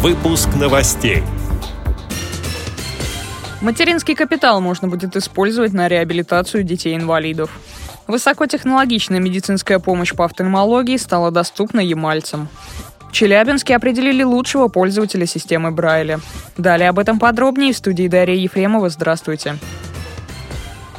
Выпуск новостей. Материнский капитал можно будет использовать на реабилитацию детей-инвалидов. Высокотехнологичная медицинская помощь по офтальмологии стала доступна ямальцам. В Челябинске определили лучшего пользователя системы Брайля. Далее об этом подробнее в студии Дарья Ефремова. Здравствуйте.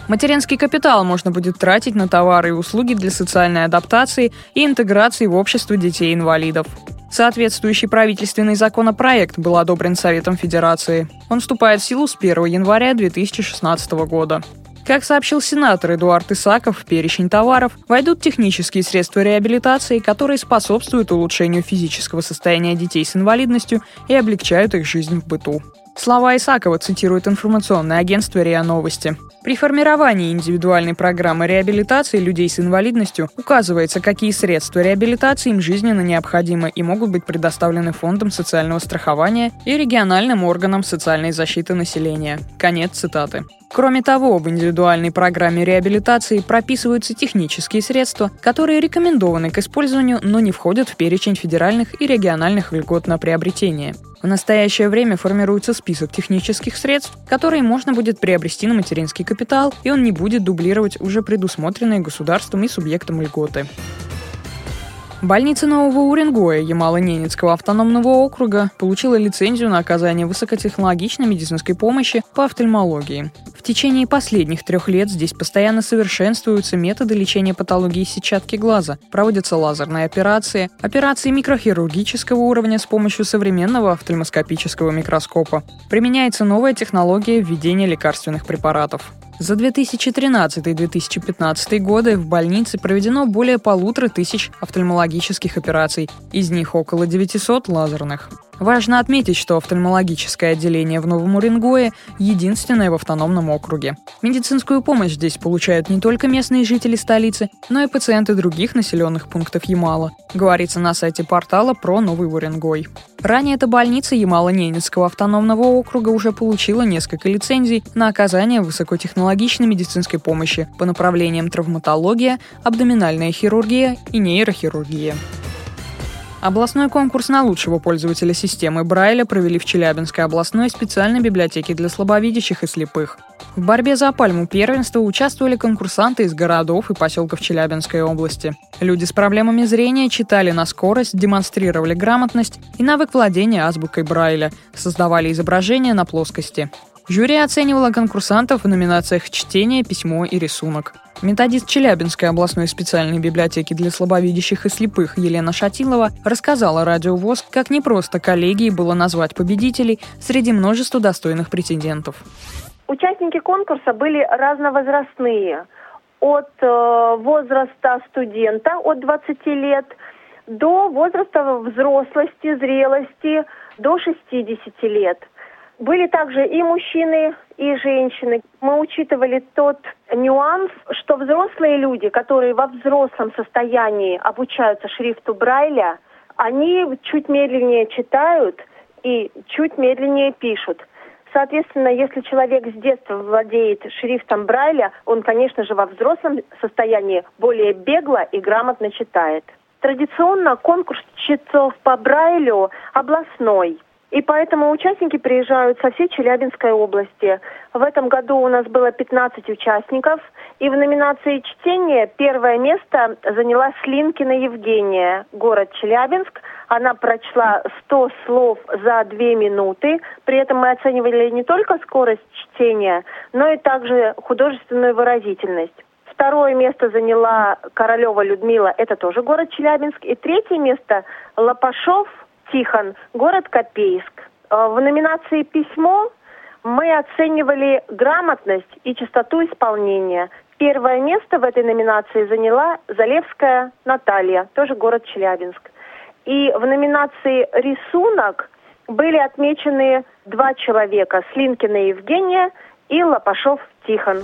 Материнский капитал можно будет тратить на товары и услуги для социальной адаптации и интеграции в общество детей-инвалидов. Соответствующий правительственный законопроект был одобрен Советом Федерации. Он вступает в силу с 1 января 2016 года. Как сообщил сенатор Эдуард Исаков, в перечень товаров войдут технические средства реабилитации, которые способствуют улучшению физического состояния детей с инвалидностью и облегчают их жизнь в быту. Слова Исакова цитирует информационное агентство РИА Новости. При формировании индивидуальной программы реабилитации людей с инвалидностью указывается, какие средства реабилитации им жизненно необходимы и могут быть предоставлены Фондом социального страхования и региональным органам социальной защиты населения. Конец цитаты. Кроме того, в индивидуальной программе реабилитации прописываются технические средства, которые рекомендованы к использованию, но не входят в перечень федеральных и региональных льгот на приобретение. В настоящее время формируется список технических средств, которые можно будет приобрести на материнский капитал, и он не будет дублировать уже предусмотренные государством и субъектом льготы. Больница Нового Уренгоя Ямало-Ненецкого автономного округа получила лицензию на оказание высокотехнологичной медицинской помощи по офтальмологии. Течение последних трех лет здесь постоянно совершенствуются методы лечения патологии сетчатки глаза, проводятся лазерные операции, операции микрохирургического уровня с помощью современного офтальмоскопического микроскопа. Применяется новая технология введения лекарственных препаратов. За 2013-2015 годы в больнице проведено более полутора тысяч офтальмологических операций, из них около 900 лазерных. Важно отметить, что офтальмологическое отделение в Новом Уренгое единственное в автономном округе. Медицинскую помощь здесь получают не только местные жители столицы, но и пациенты других населенных пунктов Ямала, говорится на сайте портала про Новый Уренгой. Ранее эта больница Ямало-Ненецкого автономного округа уже получила несколько лицензий на оказание высокотехнологичной медицинской помощи по направлениям травматология, абдоминальная хирургия и нейрохирургия. Областной конкурс на лучшего пользователя системы Брайля провели в Челябинской областной специальной библиотеке для слабовидящих и слепых. В борьбе за пальму первенства участвовали конкурсанты из городов и поселков Челябинской области. Люди с проблемами зрения читали на скорость, демонстрировали грамотность и навык владения азбукой Брайля, создавали изображения на плоскости. Жюри оценивало конкурсантов в номинациях «Чтение», «Письмо» и «Рисунок». Методист Челябинской областной специальной библиотеки для слабовидящих и слепых Елена Шатилова рассказала Радио ВОЗ, как непросто коллегии было назвать победителей среди множества достойных претендентов. Участники конкурса были разновозрастные. От э, возраста студента от 20 лет до возраста взрослости, зрелости до 60 лет – были также и мужчины, и женщины. Мы учитывали тот нюанс, что взрослые люди, которые во взрослом состоянии обучаются шрифту Брайля, они чуть медленнее читают и чуть медленнее пишут. Соответственно, если человек с детства владеет шрифтом Брайля, он, конечно же, во взрослом состоянии более бегло и грамотно читает. Традиционно конкурс чтецов по Брайлю областной – и поэтому участники приезжают со всей Челябинской области. В этом году у нас было 15 участников. И в номинации «Чтение» первое место заняла Слинкина Евгения, город Челябинск. Она прочла 100 слов за 2 минуты. При этом мы оценивали не только скорость чтения, но и также художественную выразительность. Второе место заняла Королева Людмила, это тоже город Челябинск. И третье место Лопашов Тихон, город Копейск. Э, в номинации «Письмо» мы оценивали грамотность и частоту исполнения. Первое место в этой номинации заняла Залевская Наталья, тоже город Челябинск. И в номинации «Рисунок» были отмечены два человека – Слинкина Евгения и Лопашов Тихон.